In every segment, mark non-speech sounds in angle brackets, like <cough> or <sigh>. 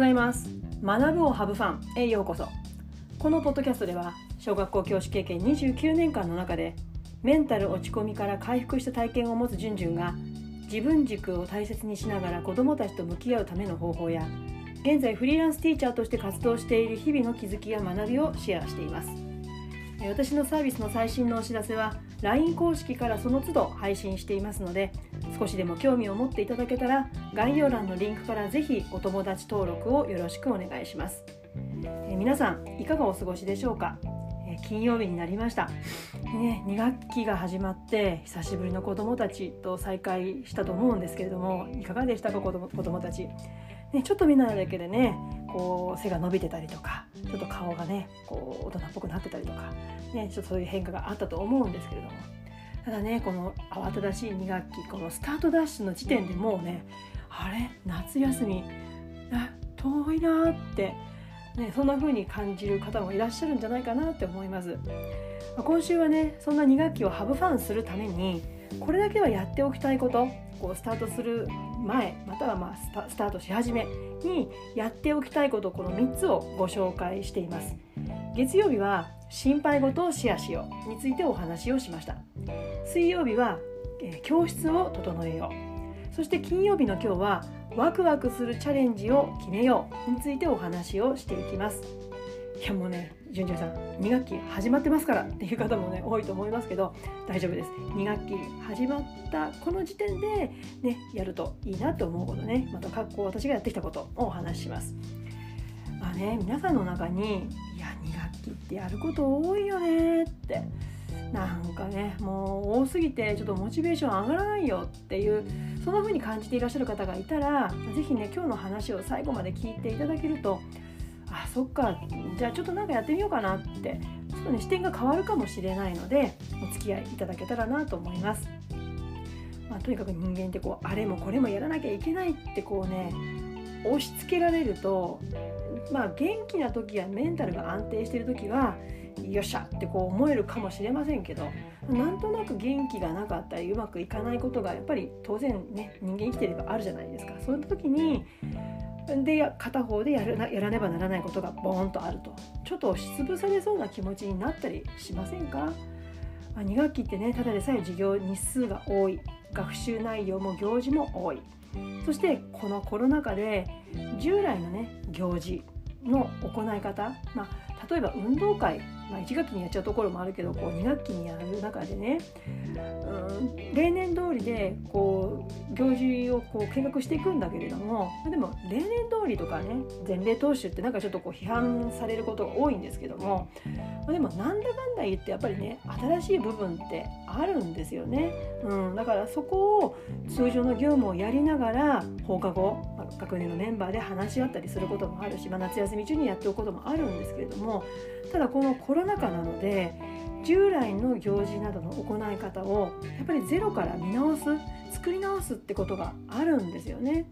ざいます。学ぶをハブファンへようこそ。このポッドキャストでは小学校教師経験29年間の中でメンタル落ち込みから回復した体験を持つじゅんじゅんが自分軸を大切にしながら子どもたちと向き合うための方法や現在フリーランスティーチャーとして活動している日々の気づきや学びをシェアしています。私のサービスの最新のお知らせは LINE 公式からその都度配信していますので少しでも興味を持っていただけたら概要欄のリンクからぜひお友達登録をよろしくお願いします、え皆さんいかがお過ごしでしょうか、金曜日になりました、ね、2学期が始まって久しぶりの子どもたちと再会したと思うんですけれどもいかがでしたか子ども子どもたち、ね、ちょっと見ないだけでねこう背が伸びてたりとかちょっと顔がねこう大人っぽくなってたりとか、ね、ちょっとそういう変化があったと思うんですけれども。ただねこの慌ただしい2学期このスタートダッシュの時点でもうねあれ夏休みあ遠いなって、ね、そんな風に感じる方もいらっしゃるんじゃないかなって思います。今週はねそんな2学期をハブファンするためにこれだけはやっておきたいことこうスタートする前またはまあスタートし始めにやっておきたいことこの3つをご紹介しています。月曜日は心配事をシェアしようについてお話をしました。水曜日は、え教室を整えよう。そして金曜日の今日はワクワクするチャレンジを決めようについてお話をしていきます。いやもうねじゅんじゅんさん2学期始まってますからっていう方もね <laughs> 多いと思いますけど大丈夫です。2学期始まったこの時点でねやるといいなと思うことね。また学校私がやってきたことをお話しします。まあね皆さんの中にいや2学期ってやること多いよねってなんかねもう多すぎてちょっとモチベーション上がらないよっていうそんな風に感じていらっしゃる方がいたら是非ね今日の話を最後まで聞いていただけるとあそっかじゃあちょっとなんかやってみようかなってちょっとね視点が変わるかもしれないのでお付き合いいただけたらなと思います。まあ、とにかく人間ってこうあれもこれもやらなきゃいけないってこうね押し付けられるとまあ元気な時やメンタルが安定してる時はよっしゃってこう思えるかもしれませんけどなんとなく元気がなかったりうまくいかないことがやっぱり当然ね人間生きてればあるじゃないですか。そういった時にで片方でやるなやらねばならないことがボーンとあると。ちょっと押しつぶされそうな気持ちになったりしませんか、ま、2学期ってねただでさえ授業日数が多い。学習内容も行事も多い。そしてこのコロナ禍で従来のね行事の行い方、まあ、例えば運動会まあ、1学期にやっちゃうところもあるけどこう2学期にやる中でね、うん、例年通りでこう行事をこう見学していくんだけれどもでも例年通りとかね前例踏襲ってなんかちょっとこう批判されることが多いんですけどもでもなんだかんだ言ってやっぱりね新しい部分ってあるんですよね、うん、だからそこを通常の業務をやりながら放課後、まあ、学年のメンバーで話し合ったりすることもあるし、まあ、夏休み中にやっておくこともあるんですけれどもただこのコロナ禍なので従来の行事などの行い方をやっぱりゼロから見直す作り直すってことがあるんですよね。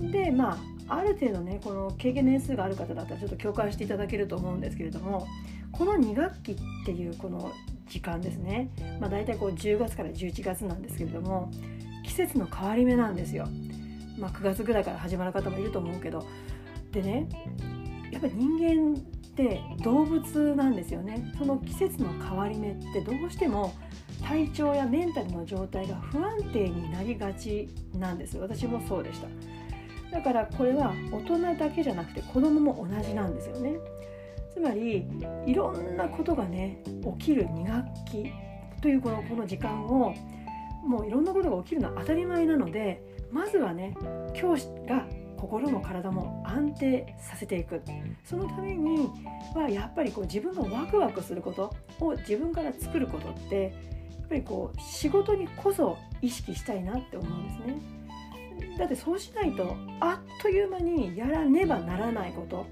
でまあある程度ねこの経験年数がある方だったらちょっと共感していただけると思うんですけれどもこの2学期っていうこの時間ですね、まあ、大体こう10月から11月なんですけれども季節の変わり目なんですよ。まあ、9月ぐらいから始まる方もいると思うけどでねやっぱり人間って動物なんですよね。その季節の変わり目ってどうしても体調やメンタルの状態が不安定になりがちなんです。私もそうでした。だからこれは大人だけじゃなくて子供も同じなんですよね。つまりいろんなことがね起きる2学期というこのこの時間をもういろんなことが起きるのは当たり前なのでまずはね教師が心も体も安定させていくそのためにはやっぱりこう自分がワクワクすることを自分から作ることってやっぱりこう仕事にこそ意識したいなって思うんですね。だってそうしないとあっという間にやらねばならないこと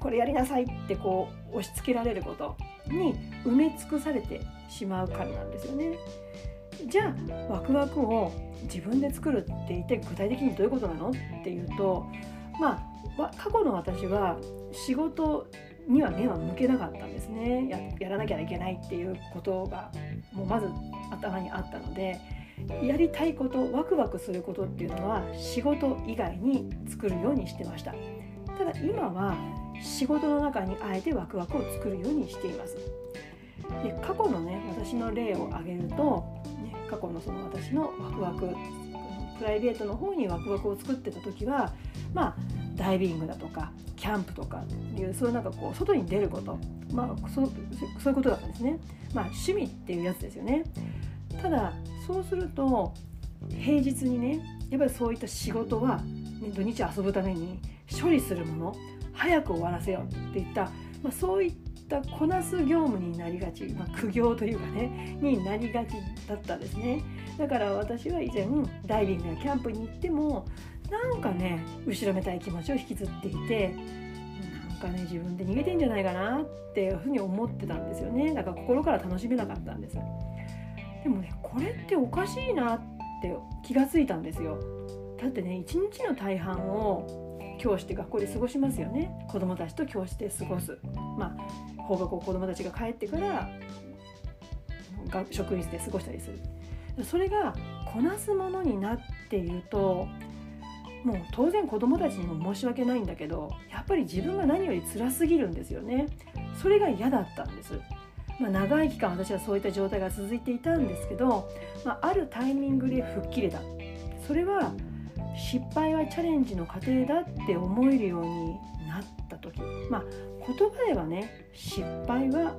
これやりなさいってこう押し付けられることに埋め尽くされてしまうからなんですよね。じゃあワクワクを自分で作るって言って具体的にどういうことなの？っていうとまあ過去の私は仕事には目は向けなかったんですね。やらなきゃいけないっていうことがもうまず頭にあったのでやりたいことワクワクすることっていうのは仕事以外に作るようにしてました。ただ今は仕事の中にあえてワクワクを作るようにしています。で過去のね私の例を挙げると、ね、過去のその私のワクワクプライベートの方にワクワクを作ってた時はまあダイビングだとかキャンプとかいうそういうなんかこう外に出ることまあそそういうことだったんですね。まあ趣味っていうやつですよね。ただそうすると平日にねやっぱりそういった仕事は、ね、土日遊ぶために処理するもの早く終わらせようっていった、まあ、そういったこなす業務になりがち、まあ、苦行というかねになりがちだったんですね。だから私は以前ダイビングやキャンプに行ってもなんかね後ろめたい気持ちを引きずっていてなんかね自分で逃げてんじゃないかなっていうふうに思ってたんですよね。だから心から楽しめなかったんです。でもねこれっておかしいなって気がついたんですよ。だってね一日の大半を教師で学校で過ごしますよね。子どもたちと教室で過ごす。まあ放課後子どもたちが帰ってから職員室で過ごしたりする。それがこなすものになっているともう当然子どもたちにも申し訳ないんだけどやっぱり自分が何より辛すぎるんですよね。それが嫌だったんです、まあ、長い期間私はそういった状態が続いていたんですけど、まあ、あるタイミングで吹っ切れた。それは失敗はチャレンジの過程だって思えるようになった時。まあ言葉ではね失敗は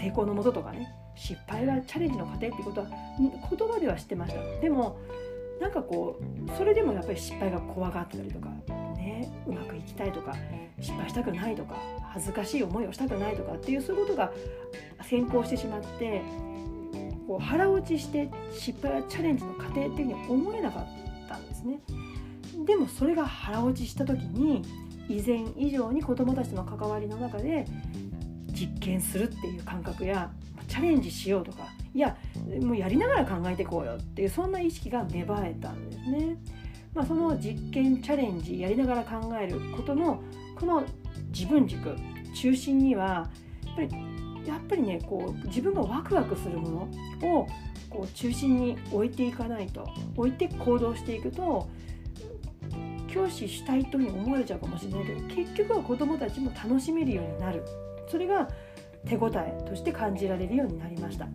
成功のもととかね失敗はチャレンジの過程ってことは言葉では知ってましたでもなんかこうそれでもやっぱり失敗が怖がってたりとかねうまくいきたいとか失敗したくないとか恥ずかしい思いをしたくないとかっていうそういうことが先行してしまってこう腹落ちして失敗はチャレンジの過程っていうふうに思えなかったんですね。でもそれが腹落ちした時に以前以上に子どもたちとの関わりの中で実験するっていう感覚やチャレンジしようとかいやもうやりながら考えていこうよっていうそんな意識が芽生えたんですね。まあ、その実験チャレンジやりながら考えることのこの自分軸中心にはやっぱりやっぱりねこう自分がワクワクするものをこう中心に置いていかないと置いて行動していくと教師したいとに思われちゃうかもしれないけど結局は子どもたちも楽しめるようになるそれが手応えとして感じられるようになりました。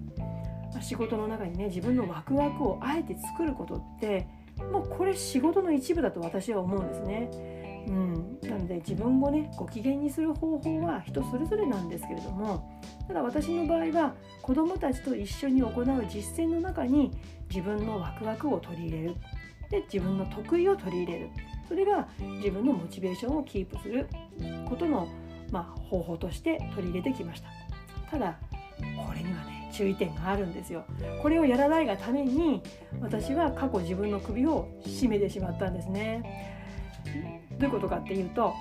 仕事の中にね自分のワクワクをあえて作ることってもうこれ仕事の一部だと私は思うんですね。うん、なので自分をねご機嫌にする方法は人それぞれなんですけれどもただ私の場合は子どもたちと一緒に行う実践の中に自分のワクワクを取り入れるで自分の得意を取り入れるそれが自分のモチベーションをキープすることの、まあ、方法として取り入れてきました。ただこれにはね注意点があるんですよ。これをやらないがために私は過去自分の首を絞めてしまったんですね。どういうことかっていうと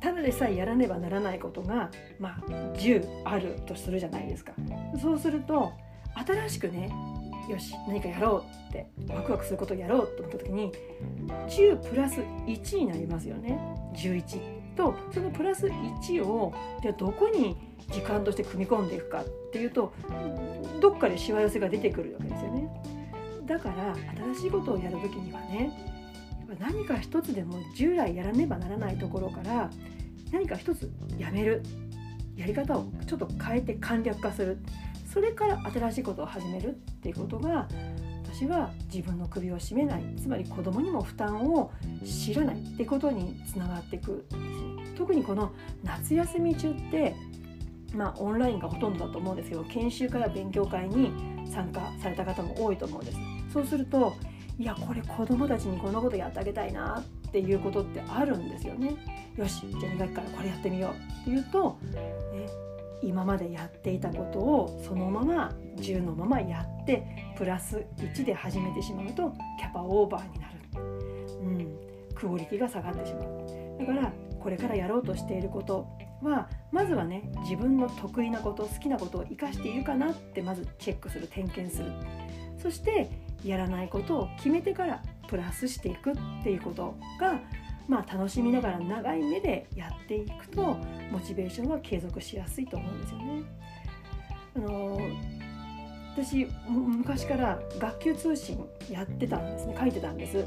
ただでさえやらねばならないことが、まあ、10あるとするじゃないですか。そうすると新しくねよし何かやろうってワクワクすることをやろうと思った時に10プラス1になりますよね。11とそのプラス1をじゃあどこに時間として組み込んでいくかっていうとどっかでしわ寄せが出てくるわけですよね。だから新しいことをやる時にはね何か一つでも従来やらねばならないところから何か一つやめる。やり方をちょっと変えて簡略化する。それから新しいことを始めるっていうことが私は自分の首を絞めないつまり子供にも負担を知らないってことにつながっていくんですね。特にこの夏休み中ってまあ、オンラインがほとんどだと思うんですけど研修会や勉強会に参加された方も多いと思うんです。そうするといやこれ子どもたちにこんなことやってあげたいなっていうことってあるんですよね。よしじゃあ2学期からこれやってみようっていうと、ね、今までやっていたことをそのまま10のままやってプラス1で始めてしまうとキャパオーバーになる、うん、クオリティが下がってしまう。だからこれからやろうとしていることはまずはね自分の得意なこと好きなことを生かしているかなってまずチェックする点検する。そしてやらないことを決めてからプラスしていくっていうことがまあ楽しみながら長い目でやっていくとモチベーションは継続しやすいと思うんですよね。あの私昔から学級通信やってたんですね。書いてたんです。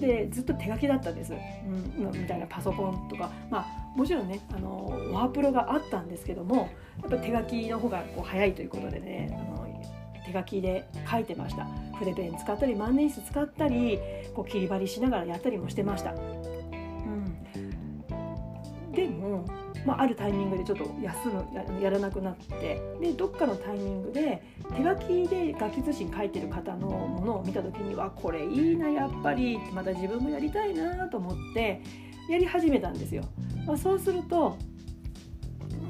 でずっと手書きだったんです、うん、みたいなパソコンとか。まあもちろんねあのワープロがあったんですけどもやっぱ手書きの方がこう早いということでねあの手書きで書いてました。筆ペン使ったり万年筆使ったりこう切り張りしながらやったりもしてました、もまあ、あるタイミングでちょっと休むやらなくなってでどっかのタイミングで手書きで楽器通信書いてる方のものを見た時にはこれいいなやっぱりまた自分もやりたいなと思ってやり始めたんですよ。まあ、そうすると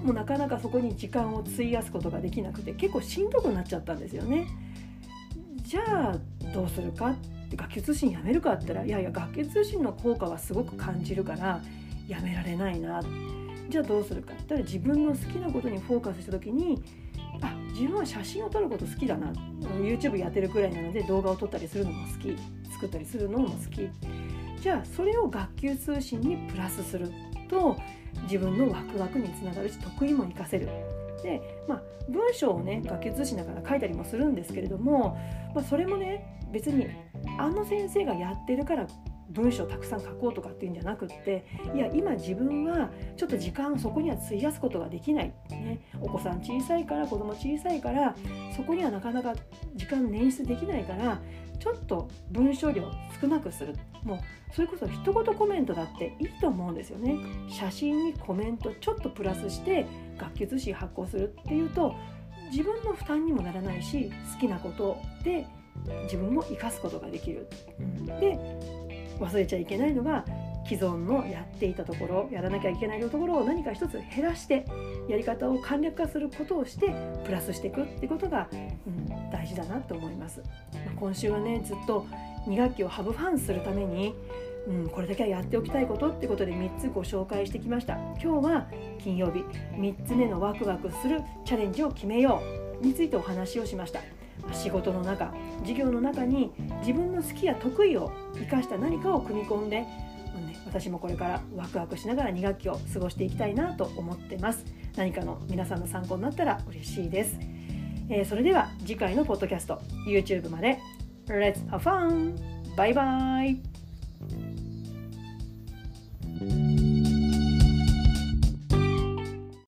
もうなかなかそこに時間を費やすことができなくて結構しんどくなっちゃったんですよね。じゃあどうするかって楽器通信やめるかって言ったらいやいや楽器通信の効果はすごく感じるからやめられないな。じゃあどうするか。って言ったら自分の好きなことにフォーカスした時にあ自分は写真を撮ること好きだな。YouTube やってるくらいなので動画を撮ったりするのも好き。作ったりするのも好き。じゃあそれを学級通信にプラスすると自分のワクワクにつながるし得意も活かせる。でまあ文章をね学級通信だから書いたりもするんですけれども、まあ、それもね別にあの先生がやってるから文章をたくさん書こうとかっていうんじゃなくっていや今自分はちょっと時間をそこには費やすことができない、ね、お子さん小さいから子供小さいからそこにはなかなか時間捻出できないからちょっと文章量少なくする。もうそれこそ一言コメントだっていいと思うんですよね。写真にコメントちょっとプラスして学級通信発行するっていうと自分の負担にもならないし好きなことで自分も生かすことができる。で忘れちゃいけないのが既存のやっていたところやらなきゃいけないところを何か一つ減らしてやり方を簡略化することをしてプラスしていくってことが、うん、大事だなと思います。まあ、今週はねずっと2学期をハブファンするためにうん、これだけはやっておきたいことってことで3つご紹介してきました。今日は金曜日。3つ目のワクワクするチャレンジを決めようについてお話をしました。仕事の中授業の中に自分の好きや得意を生かした何かを組み込んで、うね、私もこれからワクワクしながら2学期を過ごしていきたいなと思ってます。何かの皆さんの参考になったら嬉しいです、えー、それでは次回のポッドキャスト YouTube まで。Let's have fun! バイバイ